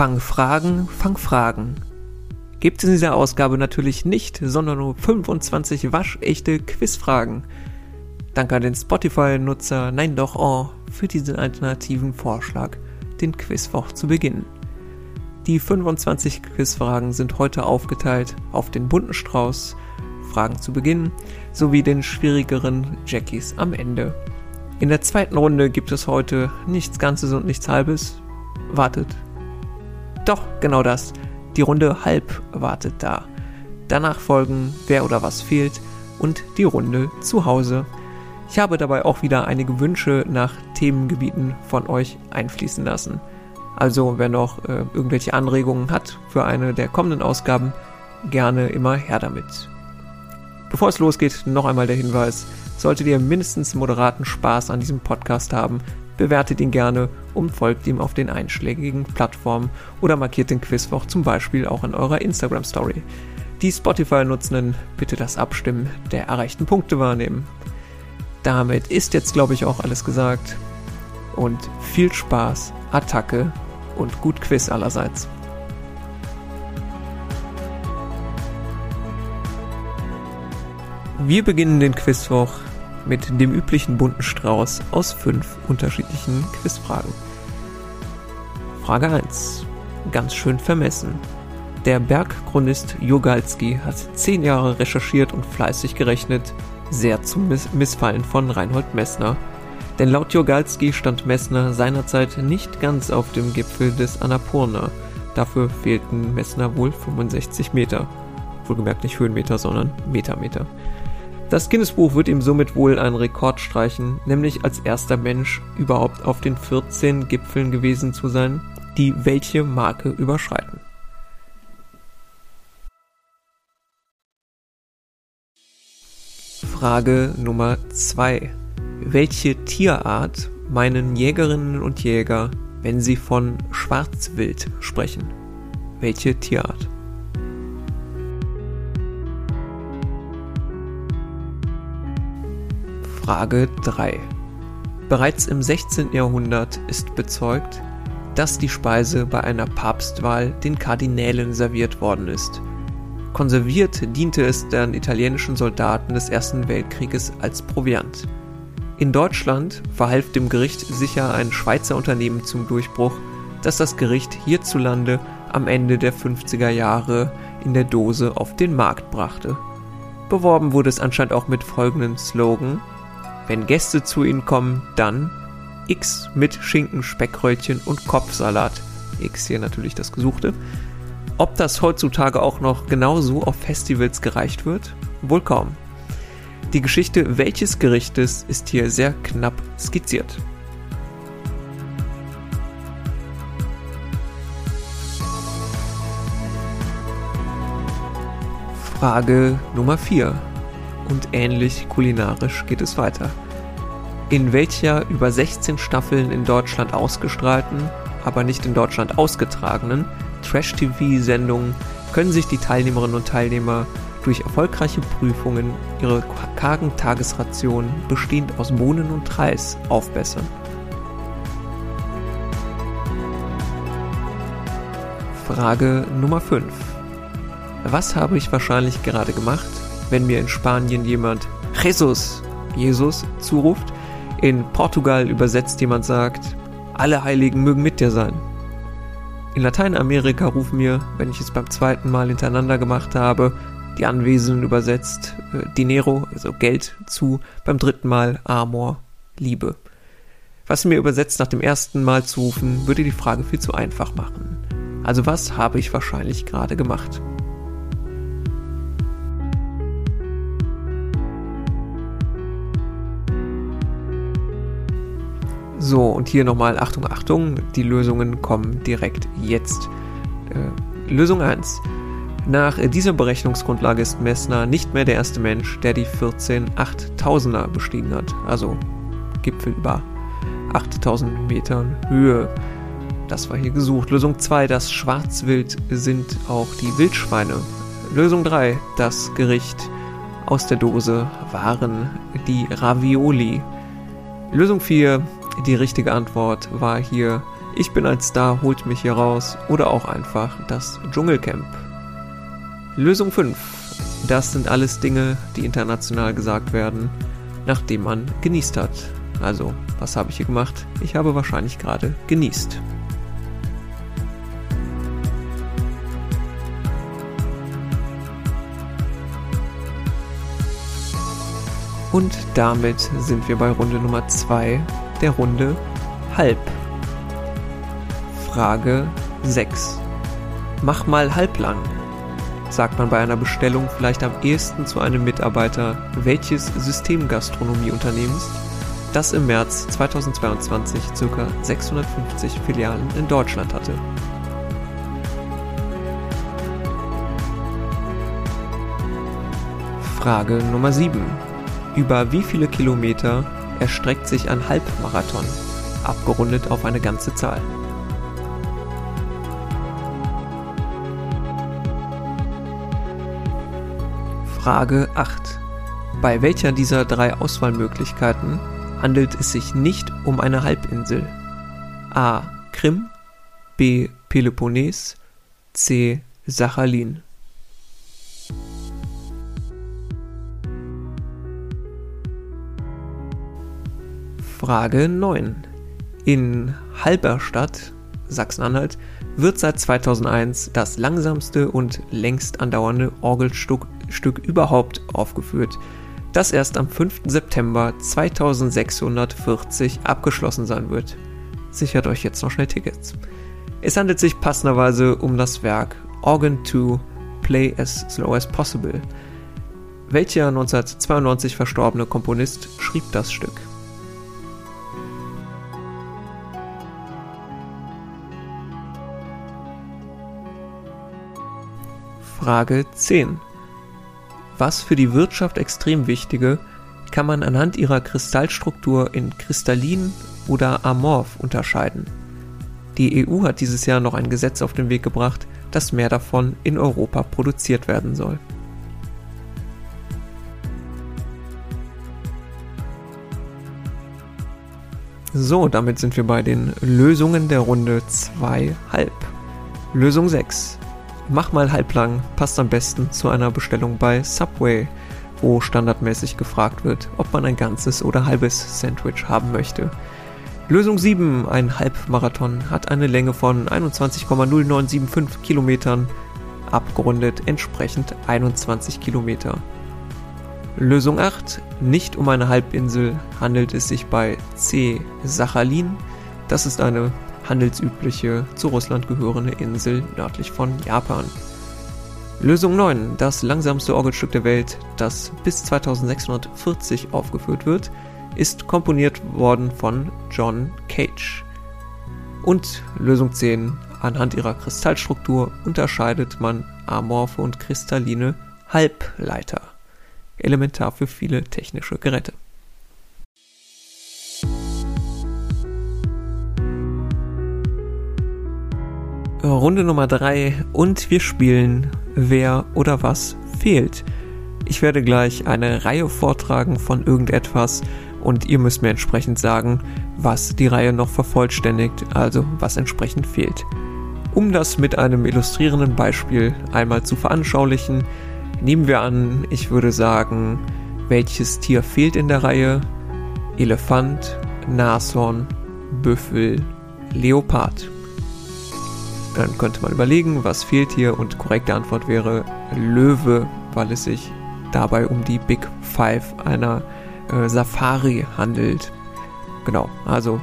Fang Fragen, Fang Fragen. Gibt es in dieser Ausgabe natürlich nicht, sondern nur 25 waschechte Quizfragen. Danke an den Spotify-Nutzer Nein doch oh für diesen alternativen Vorschlag, den Quizwoch zu beginnen. Die 25 Quizfragen sind heute aufgeteilt auf den bunten Strauß, Fragen zu Beginn, sowie den schwierigeren Jackies am Ende. In der zweiten Runde gibt es heute nichts Ganzes und nichts Halbes. Wartet. Doch, genau das. Die Runde halb wartet da. Danach folgen Wer oder was fehlt und die Runde zu Hause. Ich habe dabei auch wieder einige Wünsche nach Themengebieten von euch einfließen lassen. Also wer noch äh, irgendwelche Anregungen hat für eine der kommenden Ausgaben, gerne immer her damit. Bevor es losgeht, noch einmal der Hinweis, Solltet ihr mindestens moderaten Spaß an diesem Podcast haben, bewertet ihn gerne und folgt ihm auf den einschlägigen Plattformen oder markiert den Quizwoch zum Beispiel auch in eurer Instagram Story. Die Spotify-Nutzenden bitte das Abstimmen der erreichten Punkte wahrnehmen. Damit ist jetzt, glaube ich, auch alles gesagt. Und viel Spaß, Attacke und gut Quiz allerseits. Wir beginnen den Quizwoch mit dem üblichen bunten Strauß aus fünf unterschiedlichen Quizfragen. Frage 1. Ganz schön vermessen. Der Bergchronist Jogalski hat zehn Jahre recherchiert und fleißig gerechnet, sehr zum Miss Missfallen von Reinhold Messner. Denn laut Jogalski stand Messner seinerzeit nicht ganz auf dem Gipfel des Annapurna. Dafür fehlten Messner wohl 65 Meter. Wohlgemerkt nicht Höhenmeter, sondern Metermeter. Meter. Das Guinness-Buch wird ihm somit wohl einen Rekord streichen, nämlich als erster Mensch überhaupt auf den 14 Gipfeln gewesen zu sein, die welche Marke überschreiten. Frage Nummer 2. Welche Tierart meinen Jägerinnen und Jäger, wenn sie von Schwarzwild sprechen? Welche Tierart? Frage 3. Bereits im 16. Jahrhundert ist bezeugt, dass die Speise bei einer Papstwahl den Kardinälen serviert worden ist. Konserviert diente es den italienischen Soldaten des Ersten Weltkrieges als Proviant. In Deutschland verhalf dem Gericht sicher ein Schweizer Unternehmen zum Durchbruch, das das Gericht hierzulande am Ende der 50er Jahre in der Dose auf den Markt brachte. Beworben wurde es anscheinend auch mit folgendem Slogan wenn Gäste zu Ihnen kommen, dann X mit Schinken, Speckröllchen und Kopfsalat. X hier natürlich das Gesuchte. Ob das heutzutage auch noch genauso auf Festivals gereicht wird? Wohl kaum. Die Geschichte welches Gerichtes ist hier sehr knapp skizziert. Frage Nummer 4 und ähnlich kulinarisch geht es weiter. In welcher über 16 Staffeln in Deutschland ausgestrahlten, aber nicht in Deutschland ausgetragenen Trash-TV-Sendung können sich die Teilnehmerinnen und Teilnehmer durch erfolgreiche Prüfungen ihre kargen Tagesrationen bestehend aus Bohnen und Reis aufbessern. Frage Nummer 5. Was habe ich wahrscheinlich gerade gemacht, wenn mir in Spanien jemand Jesus, Jesus zuruft, in Portugal übersetzt jemand sagt, alle Heiligen mögen mit dir sein. In Lateinamerika rufen mir, wenn ich es beim zweiten Mal hintereinander gemacht habe, die Anwesenden übersetzt äh, Dinero, also Geld, zu, beim dritten Mal Amor, Liebe. Was mir übersetzt nach dem ersten Mal zu rufen, würde die Frage viel zu einfach machen. Also was habe ich wahrscheinlich gerade gemacht? So, und hier nochmal Achtung, Achtung, die Lösungen kommen direkt jetzt. Äh, Lösung 1. Nach dieser Berechnungsgrundlage ist Messner nicht mehr der erste Mensch, der die 14 8000er bestiegen hat. Also Gipfel über 8000 Metern Höhe. Das war hier gesucht. Lösung 2. Das Schwarzwild sind auch die Wildschweine. Lösung 3. Das Gericht aus der Dose waren die Ravioli. Lösung 4. Die richtige Antwort war hier Ich bin ein Star, holt mich hier raus oder auch einfach das Dschungelcamp. Lösung 5. Das sind alles Dinge, die international gesagt werden, nachdem man genießt hat. Also, was habe ich hier gemacht? Ich habe wahrscheinlich gerade genießt. Und damit sind wir bei Runde Nummer 2 der Runde halb. Frage 6. Mach mal halblang. Sagt man bei einer Bestellung vielleicht am ehesten zu einem Mitarbeiter welches Systemgastronomieunternehmens, das im März 2022 ca. 650 Filialen in Deutschland hatte. Frage Nummer 7. Über wie viele Kilometer erstreckt sich ein Halbmarathon, abgerundet auf eine ganze Zahl? Frage 8. Bei welcher dieser drei Auswahlmöglichkeiten handelt es sich nicht um eine Halbinsel? A. Krim, B. Peloponnes, C. Sachalin. Frage 9. In Halberstadt, Sachsen-Anhalt, wird seit 2001 das langsamste und längst andauernde Orgelstück Stück überhaupt aufgeführt, das erst am 5. September 2640 abgeschlossen sein wird. Sichert euch jetzt noch schnell Tickets. Es handelt sich passenderweise um das Werk Organ 2 Play as Slow as Possible. Welcher 1992 verstorbene Komponist schrieb das Stück? Frage 10. Was für die Wirtschaft extrem wichtige kann man anhand ihrer Kristallstruktur in kristallin oder amorph unterscheiden. Die EU hat dieses Jahr noch ein Gesetz auf den Weg gebracht, dass mehr davon in Europa produziert werden soll. So, damit sind wir bei den Lösungen der Runde 2 halb. Lösung 6. Mach mal halblang passt am besten zu einer Bestellung bei Subway, wo standardmäßig gefragt wird, ob man ein ganzes oder halbes Sandwich haben möchte. Lösung 7, ein Halbmarathon, hat eine Länge von 21,0975 Kilometern, abgerundet entsprechend 21 Kilometer. Lösung 8, nicht um eine Halbinsel handelt es sich bei C. Sachalin. Das ist eine handelsübliche, zu Russland gehörende Insel nördlich von Japan. Lösung 9, das langsamste Orgelstück der Welt, das bis 2640 aufgeführt wird, ist komponiert worden von John Cage. Und Lösung 10, anhand ihrer Kristallstruktur unterscheidet man amorphe und kristalline Halbleiter. Elementar für viele technische Geräte. Runde Nummer 3 und wir spielen Wer oder was fehlt. Ich werde gleich eine Reihe vortragen von irgendetwas und ihr müsst mir entsprechend sagen, was die Reihe noch vervollständigt, also was entsprechend fehlt. Um das mit einem illustrierenden Beispiel einmal zu veranschaulichen, nehmen wir an, ich würde sagen, welches Tier fehlt in der Reihe? Elefant, Nashorn, Büffel, Leopard. Dann könnte man überlegen, was fehlt hier und korrekte Antwort wäre Löwe, weil es sich dabei um die Big Five einer äh, Safari handelt. Genau, also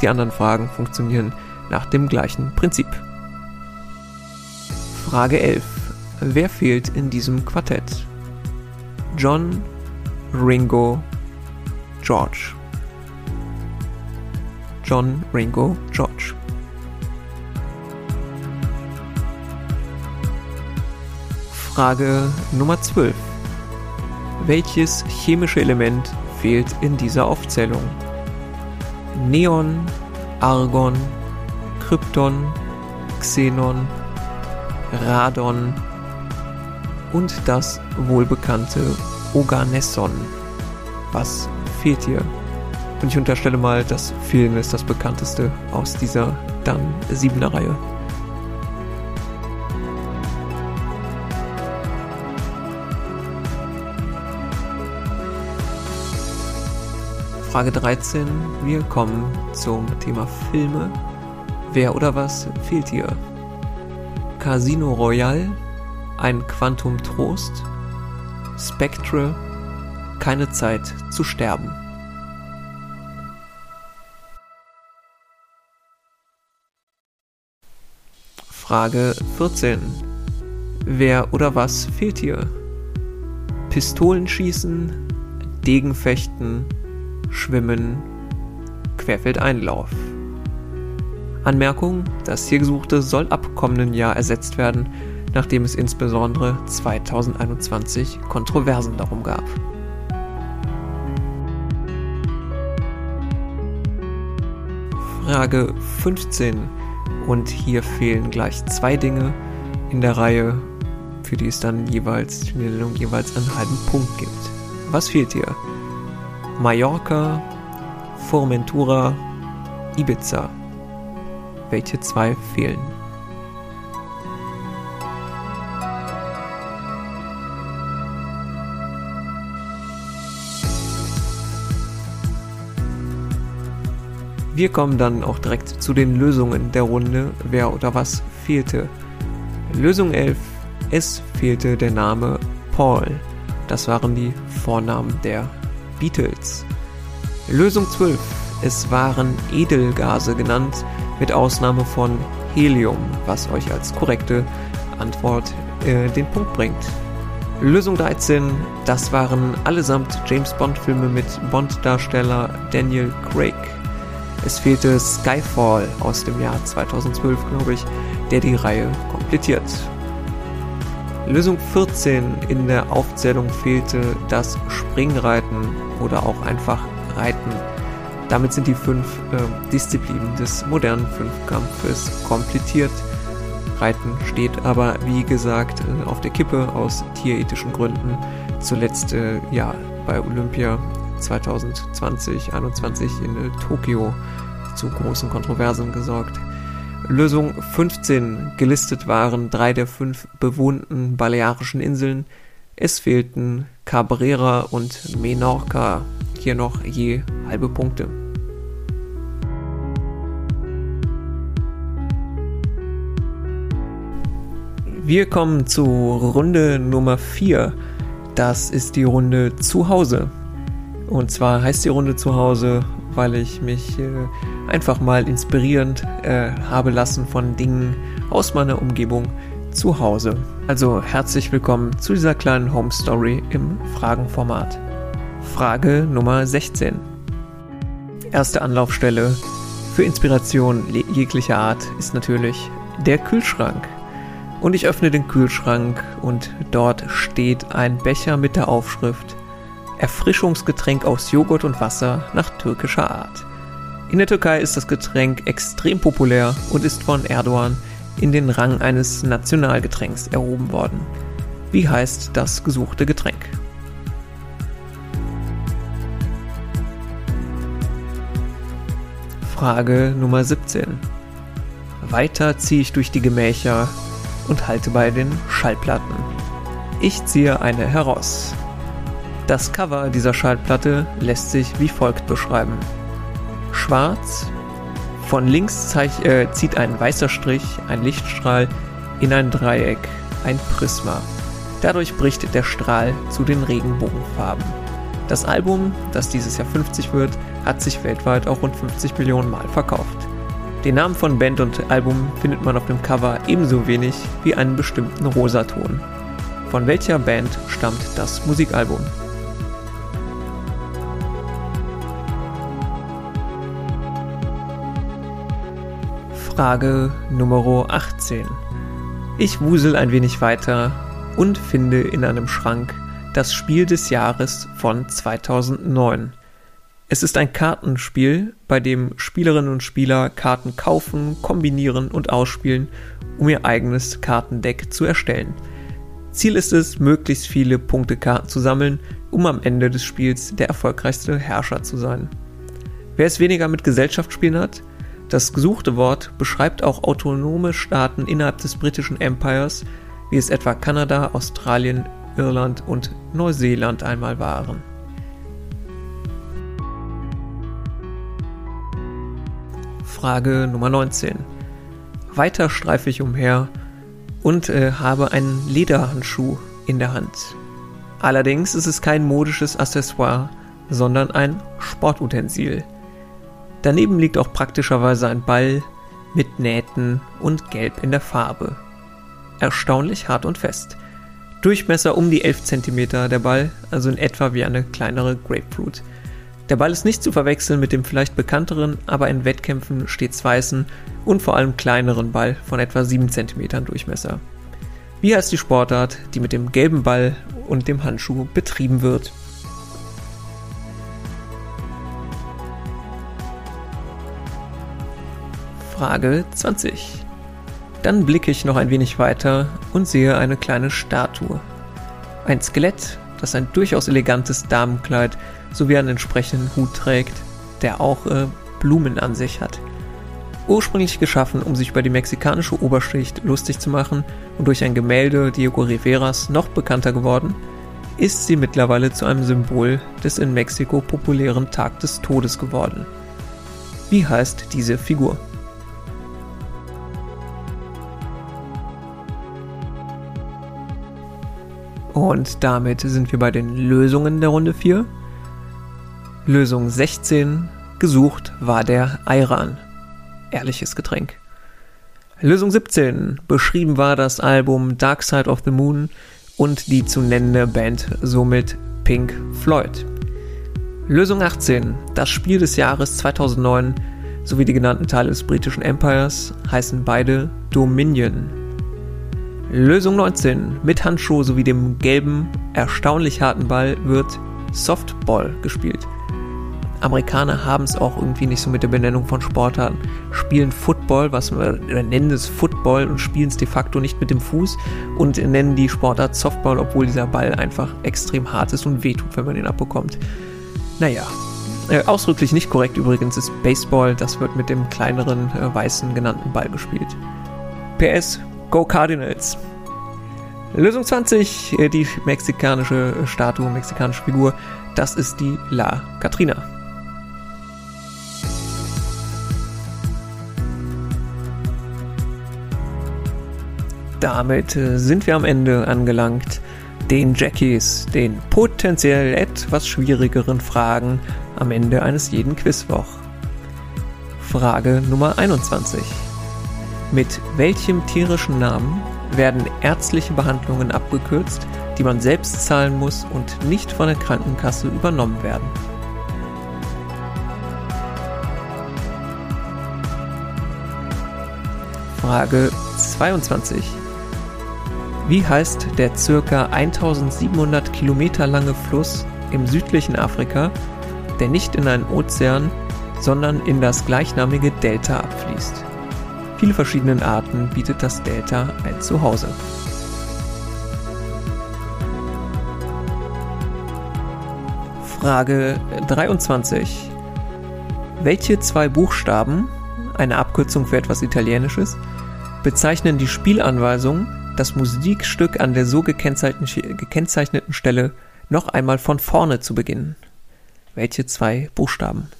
die anderen Fragen funktionieren nach dem gleichen Prinzip. Frage 11. Wer fehlt in diesem Quartett? John, Ringo, George. John, Ringo, George. Frage Nummer 12. Welches chemische Element fehlt in dieser Aufzählung? Neon, Argon, Krypton, Xenon, Radon und das wohlbekannte Oganesson. Was fehlt hier? Und ich unterstelle mal, das Fehlen ist das bekannteste aus dieser dann siebener Reihe. Frage 13. Wir kommen zum Thema Filme. Wer oder was fehlt hier? Casino Royale, ein Quantum Trost, Spectre, keine Zeit zu sterben. Frage 14. Wer oder was fehlt hier? Pistolenschießen, Degenfechten, Schwimmen, Querfeldeinlauf. Anmerkung, das hier gesuchte soll ab kommenden Jahr ersetzt werden, nachdem es insbesondere 2021 Kontroversen darum gab. Frage 15. Und hier fehlen gleich zwei Dinge in der Reihe, für die es dann jeweils die Nennung jeweils einen halben Punkt gibt. Was fehlt hier? Mallorca, Formentura, Ibiza. Welche zwei fehlen? Wir kommen dann auch direkt zu den Lösungen der Runde, wer oder was fehlte. Lösung 11, es fehlte der Name Paul. Das waren die Vornamen der Beatles. Lösung 12. Es waren Edelgase genannt, mit Ausnahme von Helium, was euch als korrekte Antwort äh, den Punkt bringt. Lösung 13. Das waren allesamt James Bond-Filme mit Bond-Darsteller Daniel Craig. Es fehlte Skyfall aus dem Jahr 2012, glaube ich, der die Reihe komplettiert. Lösung 14 in der Aufzählung fehlte das Springreiten oder auch einfach Reiten. Damit sind die fünf äh, Disziplinen des modernen Fünfkampfes komplettiert. Reiten steht aber, wie gesagt, äh, auf der Kippe aus tierethischen Gründen. Zuletzt äh, ja bei Olympia 2020, 2021 in äh, Tokio zu großen Kontroversen gesorgt. Lösung 15 gelistet waren drei der fünf bewohnten Balearischen Inseln. Es fehlten Cabrera und Menorca. Hier noch je halbe Punkte. Wir kommen zu Runde Nummer 4. Das ist die Runde zu Hause. Und zwar heißt die Runde zu Hause, weil ich mich äh, einfach mal inspirierend äh, habe lassen von Dingen aus meiner Umgebung zu Hause. Also herzlich willkommen zu dieser kleinen Home Story im Fragenformat. Frage Nummer 16. Erste Anlaufstelle für Inspiration jeglicher Art ist natürlich der Kühlschrank. Und ich öffne den Kühlschrank und dort steht ein Becher mit der Aufschrift Erfrischungsgetränk aus Joghurt und Wasser nach türkischer Art. In der Türkei ist das Getränk extrem populär und ist von Erdogan in den Rang eines Nationalgetränks erhoben worden. Wie heißt das gesuchte Getränk? Frage Nummer 17. Weiter ziehe ich durch die Gemächer und halte bei den Schallplatten. Ich ziehe eine heraus. Das Cover dieser Schallplatte lässt sich wie folgt beschreiben. Schwarz, von links äh, zieht ein weißer Strich, ein Lichtstrahl, in ein Dreieck, ein Prisma. Dadurch bricht der Strahl zu den Regenbogenfarben. Das Album, das dieses Jahr 50 wird, hat sich weltweit auch rund 50 Millionen Mal verkauft. Den Namen von Band und Album findet man auf dem Cover ebenso wenig wie einen bestimmten Rosaton. Von welcher Band stammt das Musikalbum? Frage Nummer 18. Ich wusel ein wenig weiter und finde in einem Schrank das Spiel des Jahres von 2009. Es ist ein Kartenspiel, bei dem Spielerinnen und Spieler Karten kaufen, kombinieren und ausspielen, um ihr eigenes Kartendeck zu erstellen. Ziel ist es, möglichst viele Punktekarten zu sammeln, um am Ende des Spiels der erfolgreichste Herrscher zu sein. Wer es weniger mit Gesellschaftsspielen hat, das gesuchte Wort beschreibt auch autonome Staaten innerhalb des britischen Empires, wie es etwa Kanada, Australien, Irland und Neuseeland einmal waren. Frage Nummer 19. Weiter streife ich umher und äh, habe einen Lederhandschuh in der Hand. Allerdings ist es kein modisches Accessoire, sondern ein Sportutensil. Daneben liegt auch praktischerweise ein Ball mit Nähten und Gelb in der Farbe. Erstaunlich hart und fest. Durchmesser um die 11 cm der Ball, also in etwa wie eine kleinere Grapefruit. Der Ball ist nicht zu verwechseln mit dem vielleicht bekannteren, aber in Wettkämpfen stets weißen und vor allem kleineren Ball von etwa 7 cm Durchmesser. Wie heißt die Sportart, die mit dem gelben Ball und dem Handschuh betrieben wird? Frage 20. Dann blicke ich noch ein wenig weiter und sehe eine kleine Statue. Ein Skelett, das ein durchaus elegantes Damenkleid sowie einen entsprechenden Hut trägt, der auch äh, Blumen an sich hat. Ursprünglich geschaffen, um sich über die mexikanische Oberschicht lustig zu machen und durch ein Gemälde Diego Riveras noch bekannter geworden, ist sie mittlerweile zu einem Symbol des in Mexiko populären Tag des Todes geworden. Wie heißt diese Figur? Und damit sind wir bei den Lösungen der Runde 4. Lösung 16. Gesucht war der Ayran. Ehrliches Getränk. Lösung 17. Beschrieben war das Album Dark Side of the Moon und die zu nennende Band somit Pink Floyd. Lösung 18. Das Spiel des Jahres 2009 sowie die genannten Teile des britischen Empires heißen beide Dominion. Lösung 19. Mit Handschuh sowie dem gelben, erstaunlich harten Ball wird Softball gespielt. Amerikaner haben es auch irgendwie nicht so mit der Benennung von Sportarten. Spielen Football, was wir nennen es Football und spielen es de facto nicht mit dem Fuß und nennen die Sportart Softball, obwohl dieser Ball einfach extrem hart ist und wehtut, wenn man ihn abbekommt. Naja. Äh, ausdrücklich nicht korrekt übrigens ist Baseball, das wird mit dem kleineren äh, weißen genannten Ball gespielt. PS, Go Cardinals! Lösung 20, äh, die mexikanische Statue, mexikanische Figur, das ist die La Katrina. damit äh, sind wir am Ende angelangt. Den Jackies, den potenziell etwas schwierigeren Fragen am Ende eines jeden Quizwoch. Frage Nummer 21. Mit welchem tierischen Namen werden ärztliche Behandlungen abgekürzt, die man selbst zahlen muss und nicht von der Krankenkasse übernommen werden? Frage 22. Wie heißt der ca. 1700 Kilometer lange Fluss im südlichen Afrika, der nicht in einen Ozean, sondern in das gleichnamige Delta abfließt? Viele verschiedenen Arten bietet das Delta ein Zuhause. Frage 23. Welche zwei Buchstaben, eine Abkürzung für etwas Italienisches, bezeichnen die Spielanweisung das Musikstück an der so gekennzeichneten Stelle noch einmal von vorne zu beginnen. Welche zwei Buchstaben?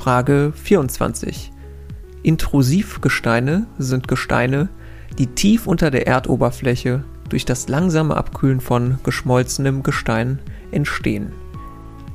Frage 24. Intrusivgesteine sind Gesteine, die tief unter der Erdoberfläche durch das langsame Abkühlen von geschmolzenem Gestein entstehen.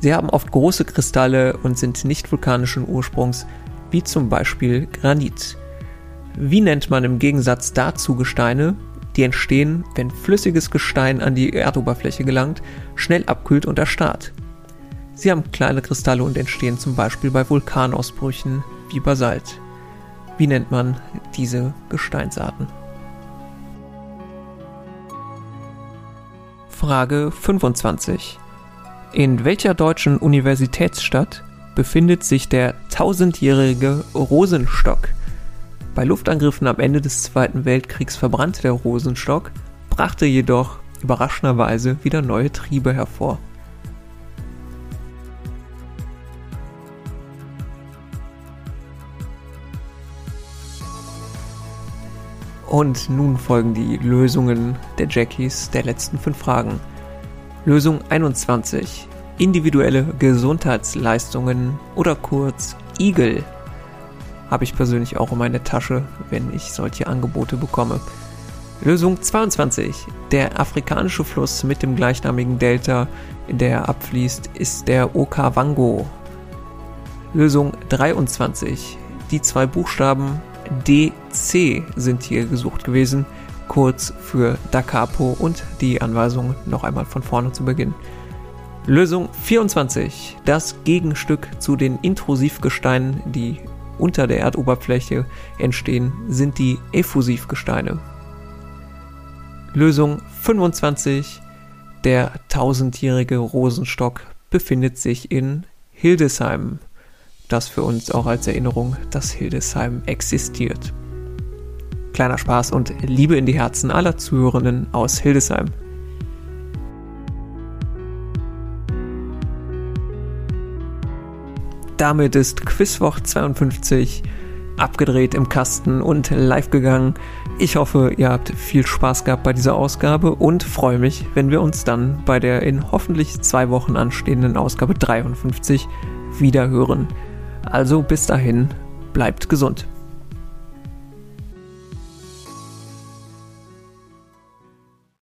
Sie haben oft große Kristalle und sind nicht vulkanischen Ursprungs, wie zum Beispiel Granit. Wie nennt man im Gegensatz dazu Gesteine, die entstehen, wenn flüssiges Gestein an die Erdoberfläche gelangt, schnell abkühlt und erstarrt? Sie haben kleine Kristalle und entstehen zum Beispiel bei Vulkanausbrüchen wie Basalt. Wie nennt man diese Gesteinsarten? Frage 25. In welcher deutschen Universitätsstadt befindet sich der tausendjährige Rosenstock. Bei Luftangriffen am Ende des Zweiten Weltkriegs verbrannte der Rosenstock, brachte jedoch überraschenderweise wieder neue Triebe hervor. Und nun folgen die Lösungen der Jackies der letzten fünf Fragen. Lösung 21. Individuelle Gesundheitsleistungen oder kurz Igel. Habe ich persönlich auch in meine Tasche, wenn ich solche Angebote bekomme. Lösung 22. Der afrikanische Fluss mit dem gleichnamigen Delta, in der er abfließt, ist der Okavango. Lösung 23. Die zwei Buchstaben DC sind hier gesucht gewesen, kurz für Da Capo und die Anweisung noch einmal von vorne zu beginnen. Lösung 24. Das Gegenstück zu den Intrusivgesteinen, die unter der Erdoberfläche entstehen, sind die Effusivgesteine. Lösung 25. Der tausendjährige Rosenstock befindet sich in Hildesheim das für uns auch als Erinnerung, dass Hildesheim existiert. Kleiner Spaß und Liebe in die Herzen aller Zuhörenden aus Hildesheim. Damit ist Quizwoch 52 abgedreht im Kasten und live gegangen. Ich hoffe, ihr habt viel Spaß gehabt bei dieser Ausgabe und freue mich, wenn wir uns dann bei der in hoffentlich zwei Wochen anstehenden Ausgabe 53 wieder hören. Also bis dahin, bleibt gesund.